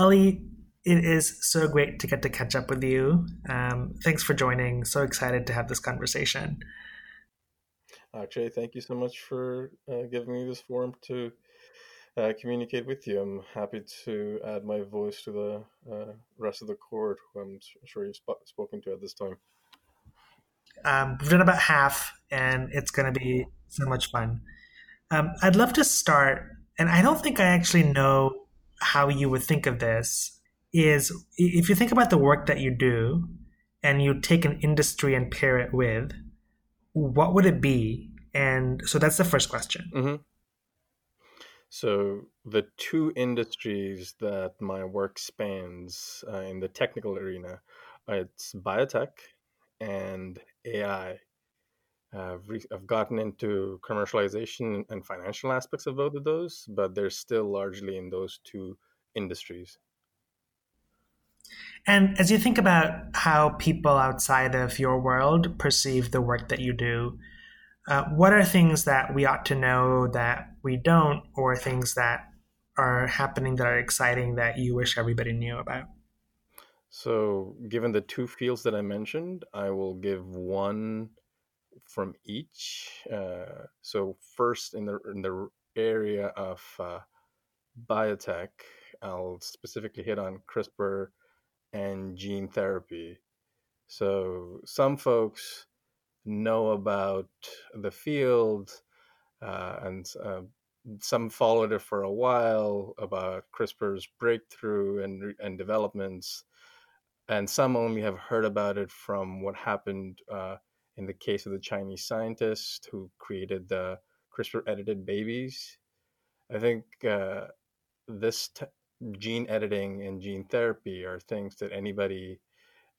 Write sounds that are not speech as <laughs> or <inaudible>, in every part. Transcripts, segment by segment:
Ali, it is so great to get to catch up with you. Um, thanks for joining. So excited to have this conversation. Akshay, thank you so much for uh, giving me this forum to uh, communicate with you. I'm happy to add my voice to the uh, rest of the court, who I'm sure you've sp- spoken to at this time. Um, we've done about half, and it's going to be so much fun. Um, I'd love to start, and I don't think I actually know how you would think of this. Is if you think about the work that you do, and you take an industry and pair it with, what would it be? And so that's the first question. Mm-hmm. So the two industries that my work spans uh, in the technical arena, it's biotech and AI. I've, re- I've gotten into commercialization and financial aspects of both of those, but they're still largely in those two industries. And as you think about how people outside of your world perceive the work that you do, uh, what are things that we ought to know that we don't, or things that are happening that are exciting that you wish everybody knew about? So, given the two fields that I mentioned, I will give one from each. Uh, so, first, in the in the area of uh, biotech, I'll specifically hit on CRISPR and gene therapy. So, some folks know about the field, uh, and uh, some followed it for a while about CRISPR's breakthrough and and developments and some only have heard about it from what happened uh, in the case of the Chinese scientist who created the CRISPR edited babies. I think uh, this t- gene editing and gene therapy are things that anybody,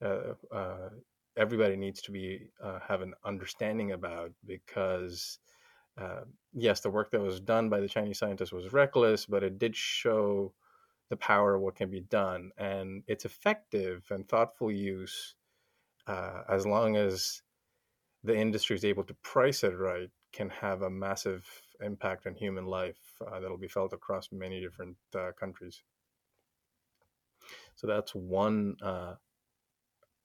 uh, uh everybody needs to be uh, have an understanding about because. Uh, yes, the work that was done by the Chinese scientist was reckless, but it did show the power of what can be done. And it's effective and thoughtful use uh, as long as the industry is able to price it right, can have a massive impact on human life uh, that'll be felt across many different uh, countries. So that's one uh,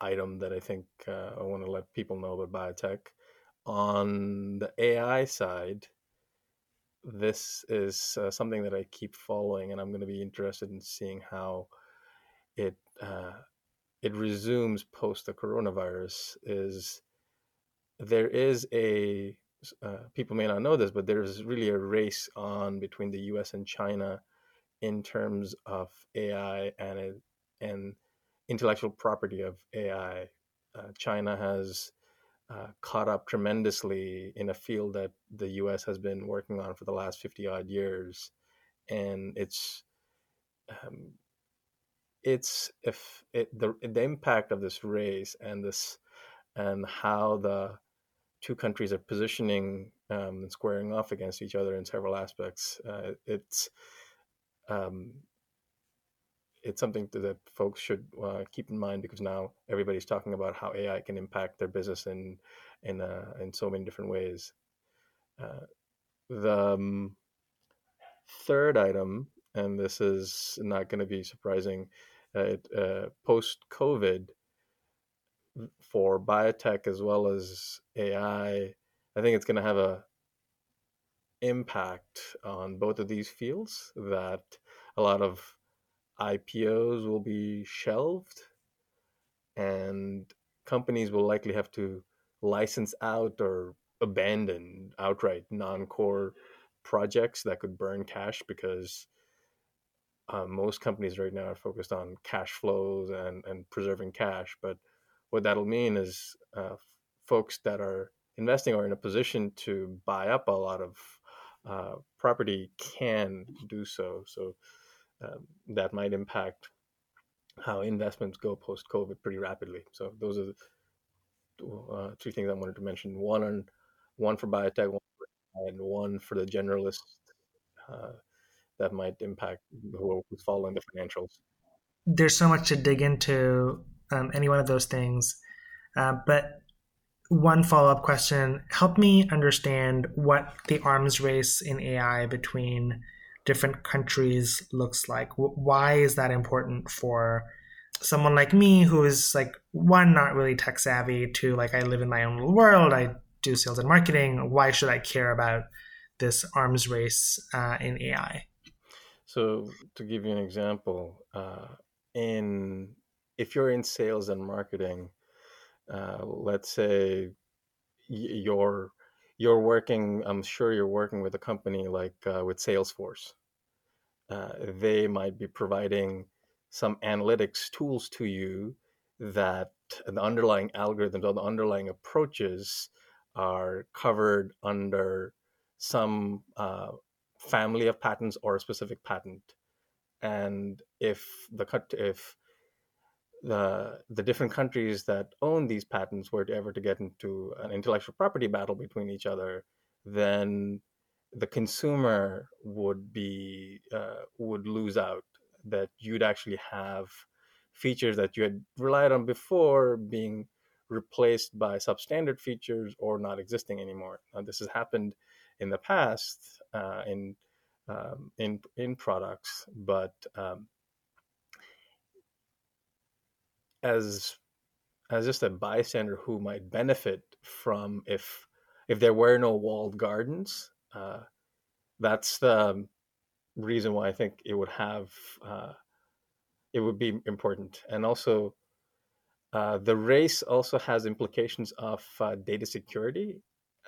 item that I think uh, I want to let people know about biotech. On the AI side, this is uh, something that I keep following, and I'm going to be interested in seeing how it uh, it resumes post the coronavirus. Is there is a uh, people may not know this, but there's really a race on between the U.S. and China in terms of AI and and intellectual property of AI. Uh, China has uh, caught up tremendously in a field that the U.S. has been working on for the last fifty odd years, and it's um, it's if it, the the impact of this race and this and how the two countries are positioning um, and squaring off against each other in several aspects. Uh, it's um, it's something that folks should uh, keep in mind because now everybody's talking about how AI can impact their business in in uh, in so many different ways. Uh, the um, third item, and this is not going to be surprising, uh, uh, post COVID for biotech as well as AI, I think it's going to have a impact on both of these fields that a lot of IPOs will be shelved and companies will likely have to license out or abandon outright non-core projects that could burn cash because uh, most companies right now are focused on cash flows and, and preserving cash. But what that'll mean is uh, folks that are investing or in a position to buy up a lot of uh, property can do so. So um, that might impact how investments go post COVID pretty rapidly. So those are the uh, three things I wanted to mention. One on one for biotech, one for, and one for the generalist uh, that might impact who's following the financials. There's so much to dig into um, any one of those things, uh, but one follow up question: Help me understand what the arms race in AI between different countries looks like. Why is that important for someone like me who is like one not really tech savvy to like I live in my own little world. I do sales and marketing. Why should I care about this arms race uh, in AI? So to give you an example, uh, in if you're in sales and marketing, uh, let's say you're you're working. I'm sure you're working with a company like uh, with Salesforce. Uh, they might be providing some analytics tools to you that the underlying algorithms or the underlying approaches are covered under some uh, family of patents or a specific patent. And if the cut if the the different countries that own these patents were to ever to get into an intellectual property battle between each other, then the consumer would be uh, would lose out that you'd actually have features that you had relied on before being replaced by substandard features or not existing anymore. Now, this has happened in the past uh, in um, in in products, but um, as as just a bystander who might benefit from if if there were no walled gardens, uh, that's the reason why I think it would have uh, it would be important, and also uh, the race also has implications of uh, data security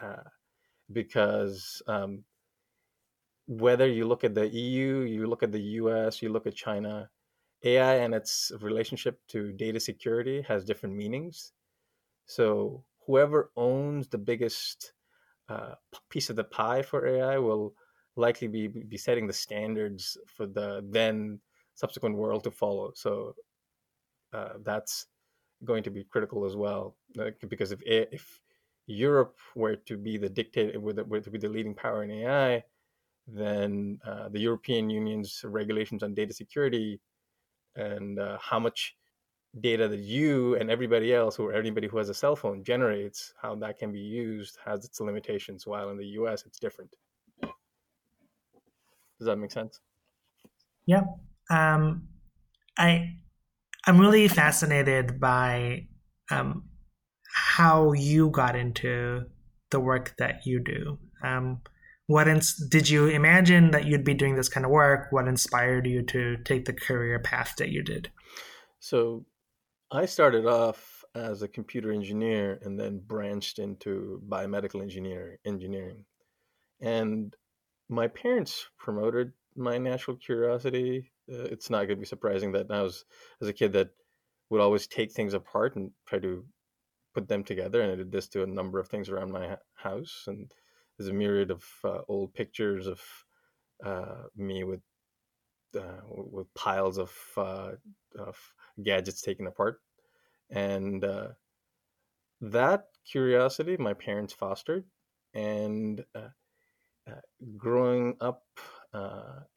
uh, because um, whether you look at the EU, you look at the US, you look at China, AI and its relationship to data security has different meanings. So whoever owns the biggest uh, piece of the pie for AI will likely be be setting the standards for the then subsequent world to follow. So uh, that's going to be critical as well, because if if Europe were to be the dictator, were, were to be the leading power in AI, then uh, the European Union's regulations on data security and uh, how much data that you and everybody else or anybody who has a cell phone generates, how that can be used has its limitations. While in the US, it's different. Does that make sense? Yeah. Um, I I'm really fascinated by um, how you got into the work that you do. Um, what ins- did you imagine that you'd be doing this kind of work? What inspired you to take the career path that you did? So, I started off as a computer engineer and then branched into biomedical engineer engineering. And my parents promoted my natural curiosity. Uh, it's not going to be surprising that I was, as a kid, that would always take things apart and try to put them together. And I did this to a number of things around my house. And there's a myriad of uh, old pictures of uh, me with uh, with piles of, uh, of gadgets taken apart, and uh, that curiosity my parents fostered, and uh, growing up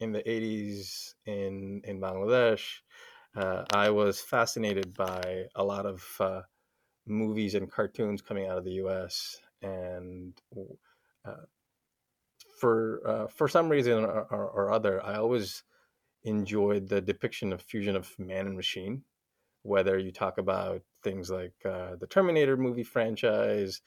in the 80s in, in Bangladesh, I was fascinated by a lot of movies and cartoons coming out of the US. And uh, for, uh, for some reason or, or, or, other, I always enjoyed the depiction of fusion of man and machine. Whether you talk about things like the Terminator movie franchise,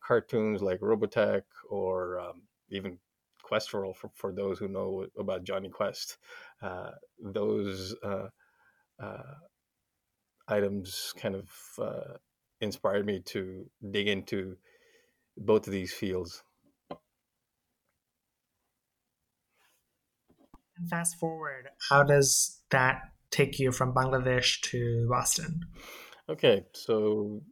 cartoons like Robotech, or um, even Questful for, for those who know about Jonny Quest. Uh, those uh, uh, items kind of uh, inspired me to dig into both of these fields. Fast forward, how does that take you from Bangladesh to Boston? Okay, so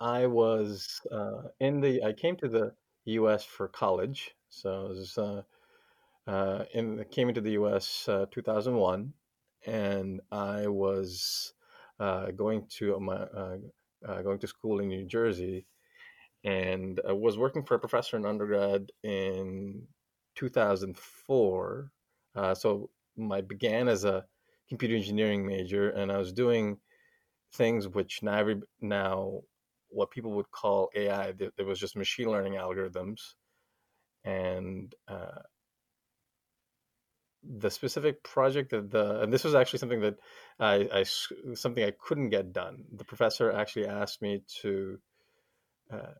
I was uh, in the. I came to the U.S. for college. So I was uh, uh, in came into the U.S. Uh, 2001, and I was uh, going to my uh, going to school in New Jersey, and I was working for a professor in undergrad in 2004. So I began as a computer engineering major, and I was doing things which now every, now what people would call AI. It was just machine learning algorithms, and uh, the specific project that the and this was actually something that I, I something I couldn't get done. The professor actually asked me to uh,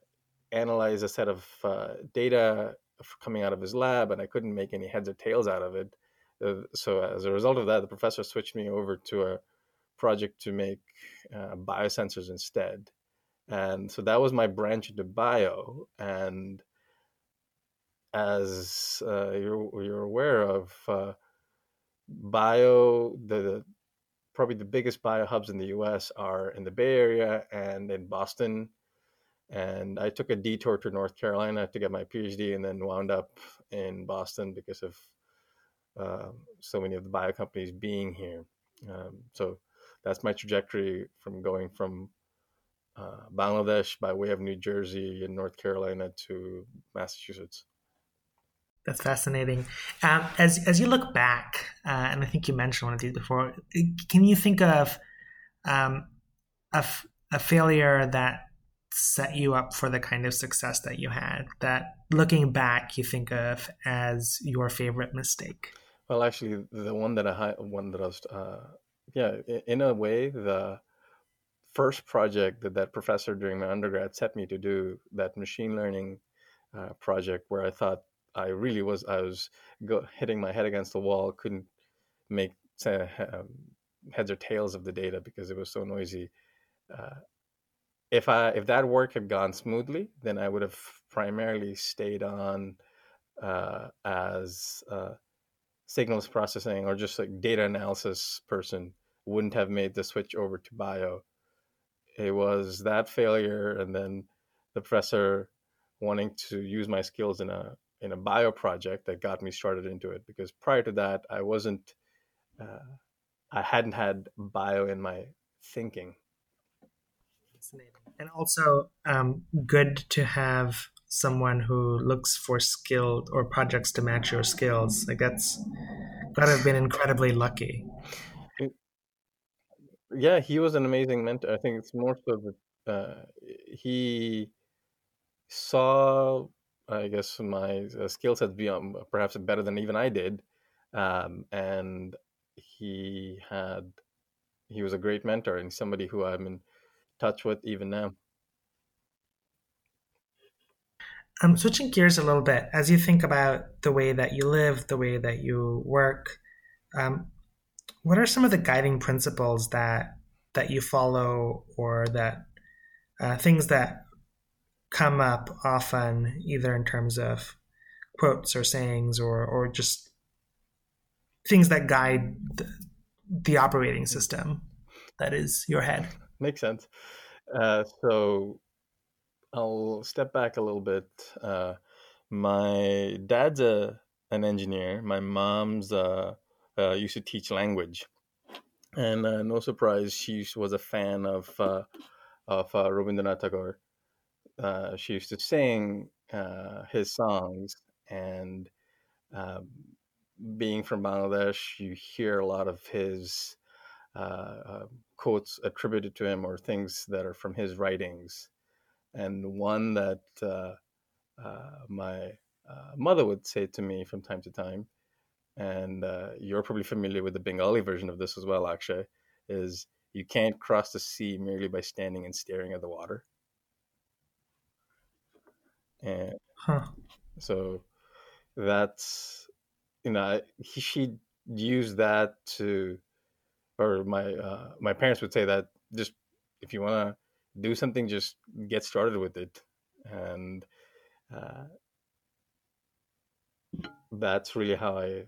analyze a set of uh, data coming out of his lab, and I couldn't make any heads or tails out of it. Uh, so as a result of that, the professor switched me over to a project to make uh, biosensors instead, and so that was my branch into bio. And as uh, you're, you're aware of, uh, bio the, the probably the biggest bio hubs in the U.S. are in the Bay Area and in Boston. And I took a detour to North Carolina to get my PhD, and then wound up in Boston because of uh, so many of the bio companies being here. Um, so that's my trajectory from going from uh, Bangladesh by way of New Jersey and North Carolina to Massachusetts. That's fascinating. Um, as as you look back, uh, and I think you mentioned one of these before, can you think of um, a, f- a failure that set you up for the kind of success that you had? That looking back, you think of as your favorite mistake? Well, actually, the one that I one that I was, uh, yeah, in a way, the first project that that professor during my undergrad set me to do, that machine learning uh, project, where I thought I really was I was go, hitting my head against the wall. Couldn't make um, heads or tails of the data because it was so noisy. Uh, if I if that work had gone smoothly, then I would have primarily stayed on uh, as uh, signals processing or just like data analysis person. Wouldn't have made the switch over to bio. It was that failure, and then the professor wanting to use my skills in a in a bio project that got me started into it because prior to that i wasn't uh, i hadn't had bio in my thinking Fascinating. and also um, good to have someone who looks for skilled or projects to match your skills. Like that's gotta have been incredibly lucky. Yeah he was an amazing mentor. I think it's more so that uh, he saw I guess my uh, skill sets beyond perhaps better than even I did, um, and he had he was a great mentor and somebody who I'm in touch with even now. I'm switching gears a little bit as you think about the way that you live, the way that you work. Um, what are some of the guiding principles that that you follow, or that uh, things that come up often, either in terms of quotes or sayings or, or just things that guide the, the operating system that is your head. Makes sense. Uh, so I'll step back a little bit. Uh, my dad's a an engineer. My mom's uh, uh used to teach language, and uh, no surprise, she was a fan of uh, of Rabindranath Tagore uh, she used to sing uh, his songs, and uh, being from Bangladesh, you hear a lot of his uh, uh, quotes attributed to him or things that are from his writings. And one that uh, my mother would say to me from time to time, and you're probably familiar with the Bengali version of this as well, actually, is you can't cross the sea merely by standing and staring at the water and huh. so that's you know he, she used that to or my uh, my parents would say that just if you want to do something just get started with it and uh, that's really how i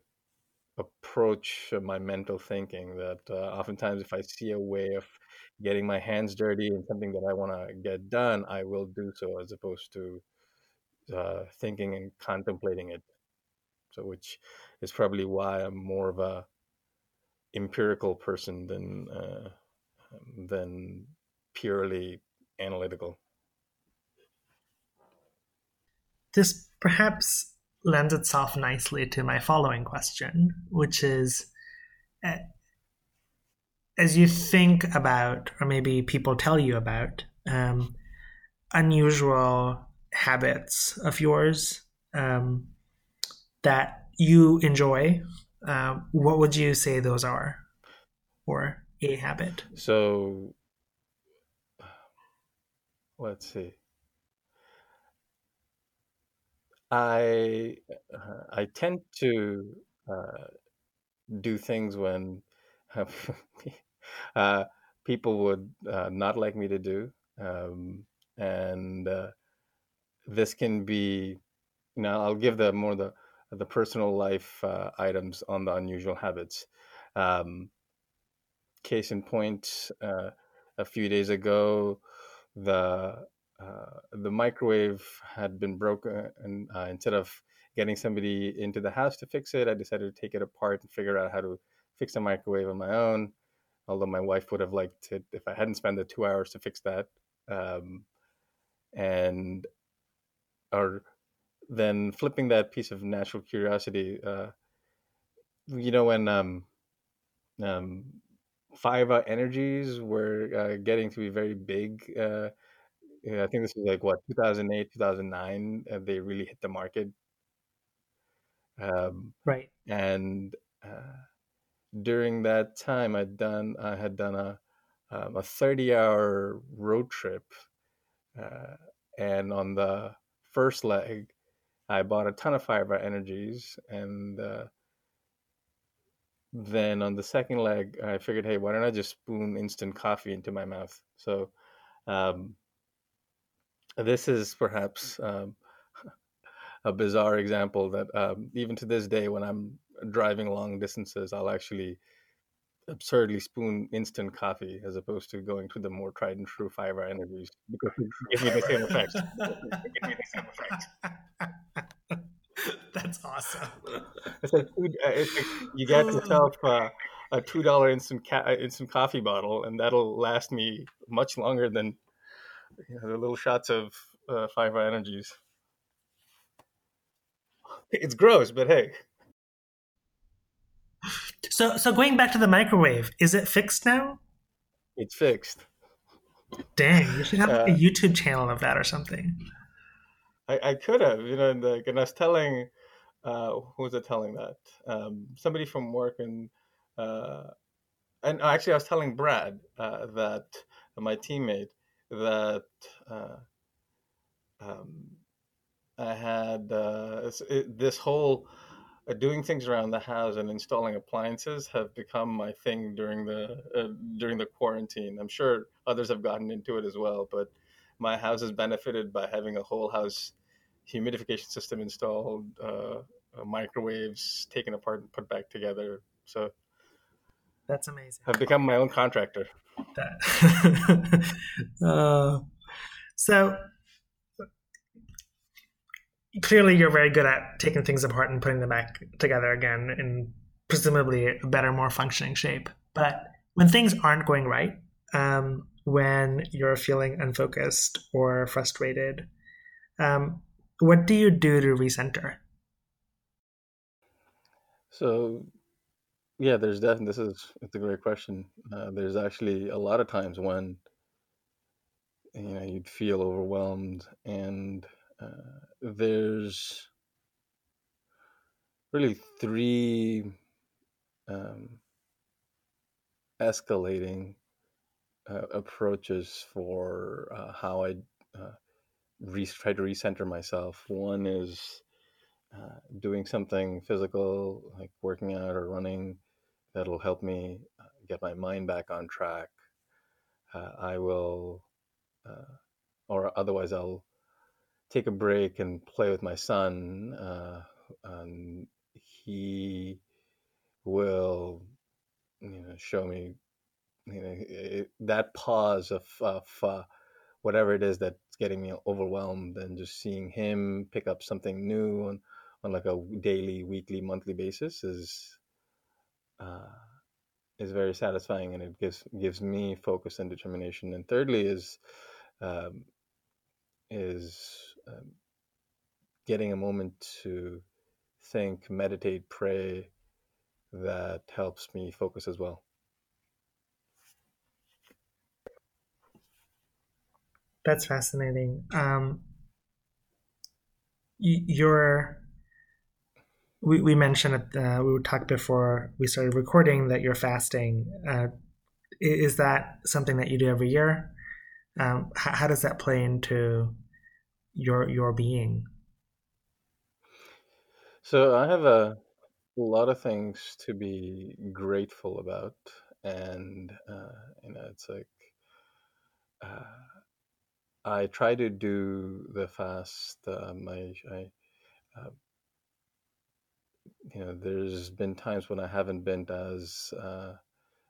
approach my mental thinking that uh, oftentimes if i see a way of getting my hands dirty and something that i want to get done i will do so as opposed to uh, thinking and contemplating it. So, which is probably why I'm more of a empirical person than uh, than purely analytical. This perhaps lends itself nicely to my following question, which is uh, as you think about, or maybe people tell you about, um, unusual habits of yours um, that you enjoy uh, what would you say those are, or a habit? So let's see. I uh, I tend to uh, do things when <laughs> uh, people would uh, not like me to do, um, and uh, this can be. You know, I'll give the more the the personal life uh, items on the unusual habits. Um, case in point, a few days ago, the uh, the microwave had been broken, and uh, instead of getting somebody into the house to fix it, I decided to take it apart and figure out how to fix the microwave on my own. Although my wife would have liked it if I hadn't spent the two hours to fix that, um, and or then flipping that piece of natural curiosity. Uh, you know when um, um, five energies were uh, getting to be very big uh, I think this was like what 2008, 2009. Uh, they really hit the market, um, right? And uh, during that time, I'd done I had done a um, a 30 hour road trip, uh, and on the first leg, I bought a ton of five-hour energies, and uh, then on the second leg, I figured, hey, why don't I just spoon instant coffee into my mouth? So. Um, this is perhaps um, a bizarre example that um, even to this day, when I'm driving long distances, I'll actually absurdly spoon instant coffee as opposed to going to the more tried and true five hour energies because it gives me the same effect. <laughs> That's awesome. <laughs> It's like, uh, it's like you get yourself uh, a two dollar instant ca- uh, instant coffee bottle, and that'll last me much longer than you know, the little shots of uh, five energies. <laughs> It's gross, but hey. So, so going back to the microwave, is it fixed now? It's fixed. Dang, you should have uh, a YouTube channel of that or something. I, I could have, you know, the, and I was telling, uh, who was it telling that? Um, somebody from work, and uh, and actually, I was telling Brad uh, that my teammate that uh, um, I had uh, this whole uh, doing things around the house and installing appliances have become my thing during the uh, during the quarantine. I'm sure others have gotten into it as well, but my house has benefited by having a whole house humidification system installed, uh, uh, microwaves taken apart and put back together. So that's amazing. I've become my own contractor that. <laughs> uh, so clearly, you're very good at taking things apart and putting them back together again in presumably a better, more functioning shape. But when things aren't going right, um, when you're feeling unfocused or frustrated, um, what do you do to recenter? So yeah, there's definitely this is it's a great question. Uh, there's actually a lot of times when you know you'd feel overwhelmed, and uh, there's really three um, escalating uh, approaches for uh, how I uh, re- try to recenter myself. One is uh, doing something physical, like working out or running that'll help me uh, get my mind back on track. Uh, I will, uh, or otherwise, I'll take a break and play with my son. Uh, and he will, you know, show me, you know, it, that pause of, of uh, whatever it is that's getting me overwhelmed, and just seeing him pick up something new on, on like a daily, weekly, monthly basis is uh, is very satisfying and it gives gives me focus and determination. And thirdly is um, is um, getting a moment to think, meditate, pray. That helps me focus as well. That's fascinating. Um, you're we, we mentioned uh, we talked before we started recording that you're fasting. Uh, is that something that you do every year? Um, how, how, does that play into your your being? So I have a, lot of things to be grateful about, and uh, you know, it's like uh, I try to do the fast. Um, I, I uh, you know, there's been times when I haven't been as uh,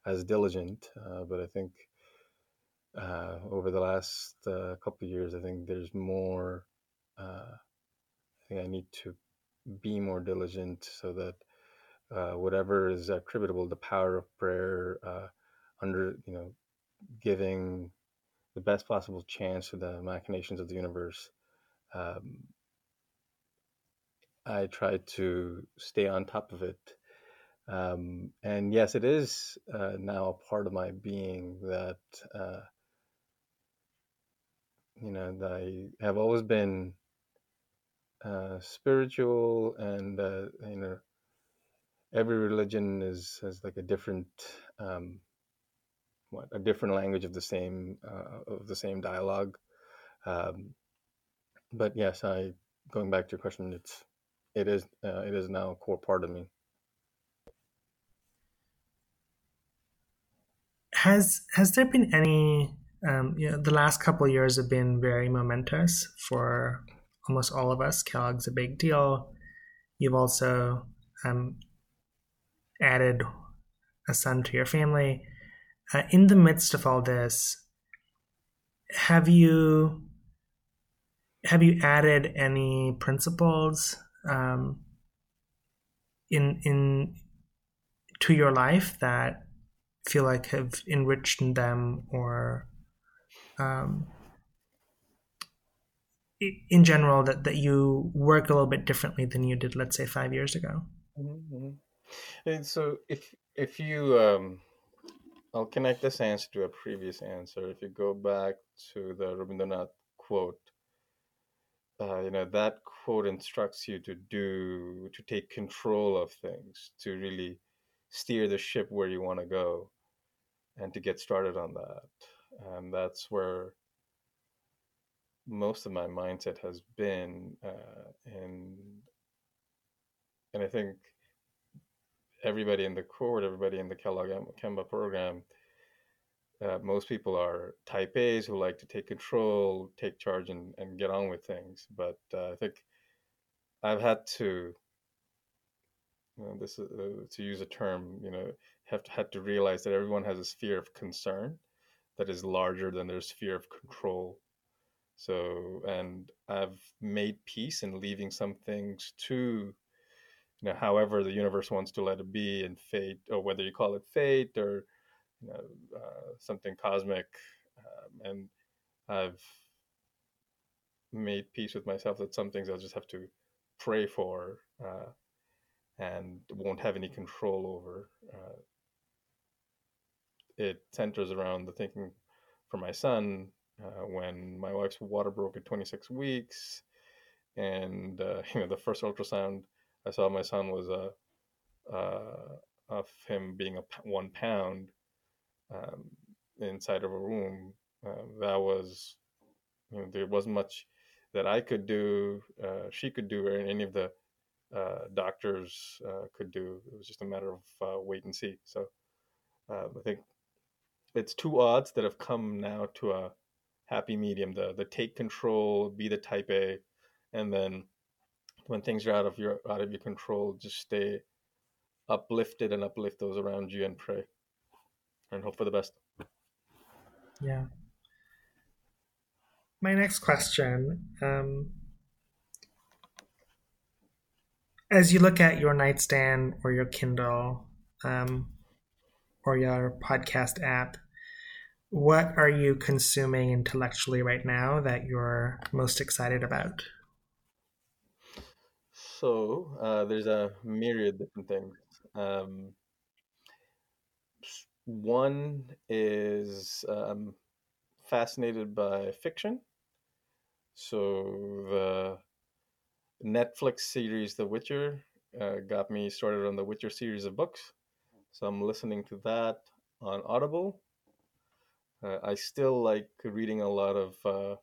as diligent, uh, but I think uh, over the last uh, couple of years, I think there's more. Uh, I think I need to be more diligent so that whatever is attributable, the power of prayer, under you know, giving the best possible chance to the machinations of the universe. Um, I try to stay on top of it. Um, and yes, it is uh, now a part of my being that, uh, you know, that I have always been uh, spiritual and, you know, every religion is has like a different, um, what, a different language of the same, uh, of the same dialogue. Um, but yes, I, going back to your question, it's, it is uh, it is now a core part of me. Has has there been any? Um, you know, the last couple years have been very momentous for almost all of us. Kellogg's a big deal. You've also um, added a son to your family. Uh, in the midst of all this, have you have you added any principles um, in in to your life that feel like have enriched them or um, in general that, that you work a little bit differently than you did let's say five years ago mm-hmm. and so if if you um, i'll connect this answer to a previous answer if you go back to the rabindranath quote uh, you know that quote instructs you to do to take control of things to really steer the ship where you want to go and to get started on that. And that's where most of my mindset has been uh, and and i think everybody in the court everybody in the kellogg EMBA program uh, most people are type A's who like to take control, take charge, and, and get on with things. But uh, I think I've had to, you know, this is, uh, to use a term, you know, have to, had to realize that everyone has a sphere of concern that is larger than their sphere of control. So, and I've made peace in leaving some things to, you know, however the universe wants to let it be, and fate, or whether you call it fate or you know, uh, something cosmic, um, and I've made peace with myself that some things I'll just have to pray for uh, and won't have any control over. Uh, it centers around the thinking for my son uh, when my wife's water broke at 26 weeks, and uh, <laughs> you know the first ultrasound I saw my son was a uh, of him being a one pound um, inside of a room. Uh, that was, you know, there wasn't much that I could do, uh, she could do, or any of the uh, doctors uh, could do. It was just a matter of uh, wait and see. So um, I think it's two odds that have come now to a happy medium: the the take control, be the type A, and then when things are out of your out of your control, just stay uplifted and uplift those around you and pray and hope for the best. Yeah. My next question um, as you look at your nightstand or your Kindle um, or your podcast app, what are you consuming intellectually right now that you're most excited about? So uh, there's a myriad different things. Um, one is um, fascinated by fiction. So the Netflix series The Witcher uh, got me started on the Witcher series of books. So I'm listening to that on Audible. Uh, I still like reading a lot of uh,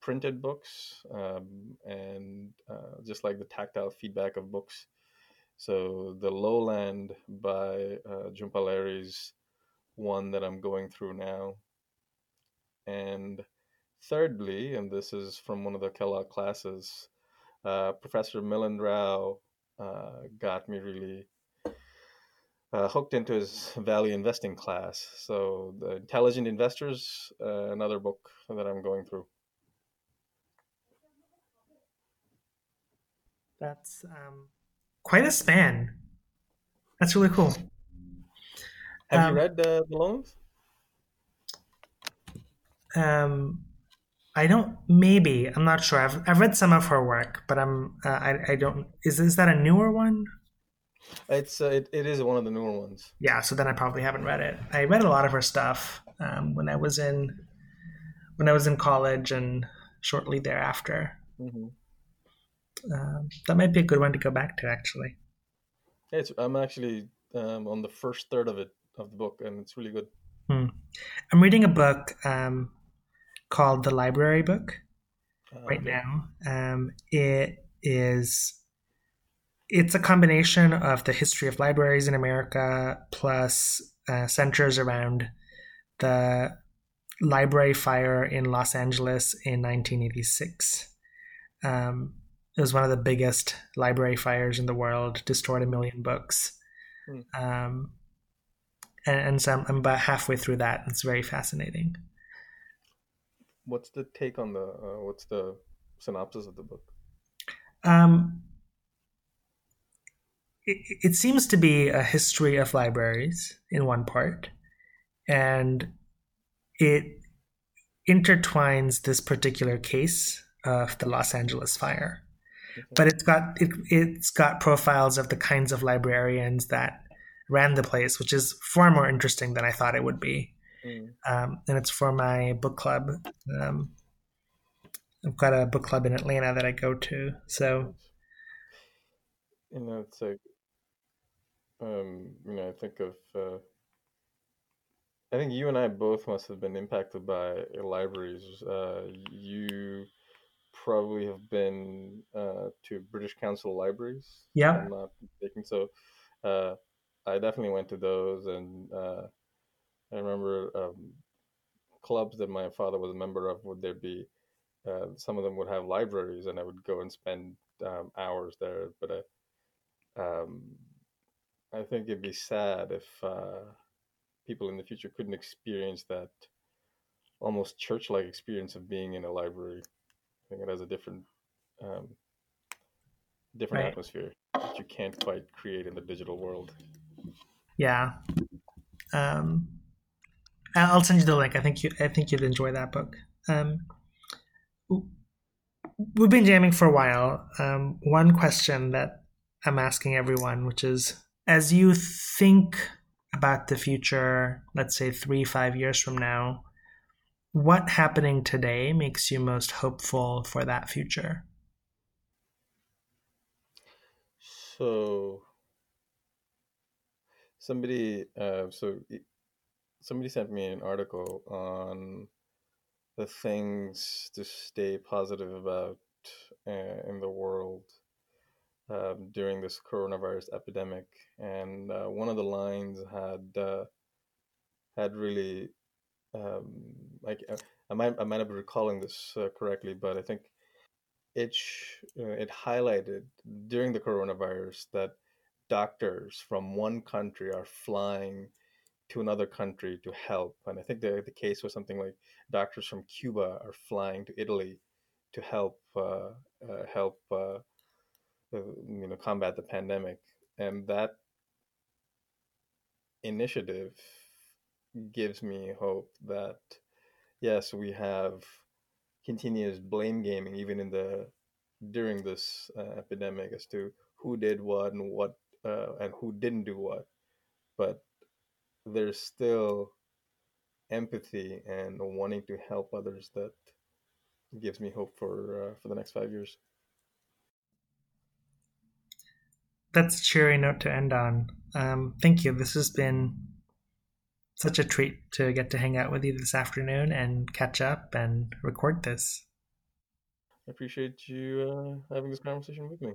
printed books um, and uh, just like the tactile feedback of books. So the Lowland by uh, one that I'm going through now. And thirdly, and this is from one of the Kellogg classes, uh, Professor Milind Rao uh, got me really uh, hooked into his value investing class. So, The Intelligent Investors, uh, another book that I'm going through. That's um, quite a span. That's really cool. Have um, you read uh, The Lowland? Um, I don't. Maybe I'm not sure. I've I've read some of her work, but I'm uh, I I don't. Is is that a newer one? It's uh, it, it is one of the newer ones. Yeah, so then I probably haven't read it. I read a lot of her stuff um, when I was in when I was in college and shortly thereafter. Mm-hmm. Um, that might be a good one to go back to, actually. It's, I'm actually um, on the first third of it of the book, and it's really good. Hmm. I'm reading a book um, called The Library Book uh, right okay. now. Um, it is it's a combination of the history of libraries in America plus uh, centers around the library fire in Los Angeles in 1986. Um, it was one of the biggest library fires in the world, destroyed a million books. Mm. Um, and, and, so I'm, I'm, about halfway through that. It's very fascinating. What's the take on the? Uh, what's the synopsis of the book? Um, it, it seems to be a history of libraries in one part, and it intertwines this particular case of the Los Angeles fire but it's got it, it's got profiles of the kinds of librarians that ran the place, which is far more interesting than I thought it would be. Mm. Um, and it's for my book club. Um, I've got a book club in Atlanta that I go to, so. You know, it's like, um, you know, I think of. Uh, I think you and I both must have been impacted by libraries. Uh, you probably have been uh, to British Council libraries. Yeah. I'm not mistaken. So uh, I definitely went to those, and uh, I remember um, clubs that my father was a member of. Would there be uh, some of them would have libraries, and I would go and spend um, hours there. But I, uh, um, I think it'd be sad if uh, people in the future couldn't experience that almost church-like experience of being in a library think it has a different um, different right. atmosphere that you can't quite create in the digital world. Yeah. Um, I'll send you the link. I think you I think you'd enjoy that book. Um, we've been jamming for a while. Um, one question that I'm asking everyone, which is, as you think about the future, let's say three, five years from now, what happening today makes you most hopeful for that future? So, somebody, uh, so somebody sent me an article on the things to stay positive about uh, in the world um, during this coronavirus epidemic, and uh, one of the lines had uh, had really um, like uh, I might I might not be recalling this uh, correctly, but I think it sh- uh, it highlighted during the coronavirus that doctors from one country are flying to another country to help, and I think the the case was something like doctors from Cuba are flying to Italy to help uh, uh, help uh, you know combat the pandemic, and that initiative gives me hope that yes, we have continuous blame gaming even in the during this uh, epidemic as to who did what and what uh, and who didn't do what, but there's still empathy and wanting to help others that gives me hope for uh, for the next five years. that's a cheery note to end on. Um, thank you. This has been such a treat to get to hang out with you this afternoon and catch up and record this. I appreciate you uh, having this conversation with me.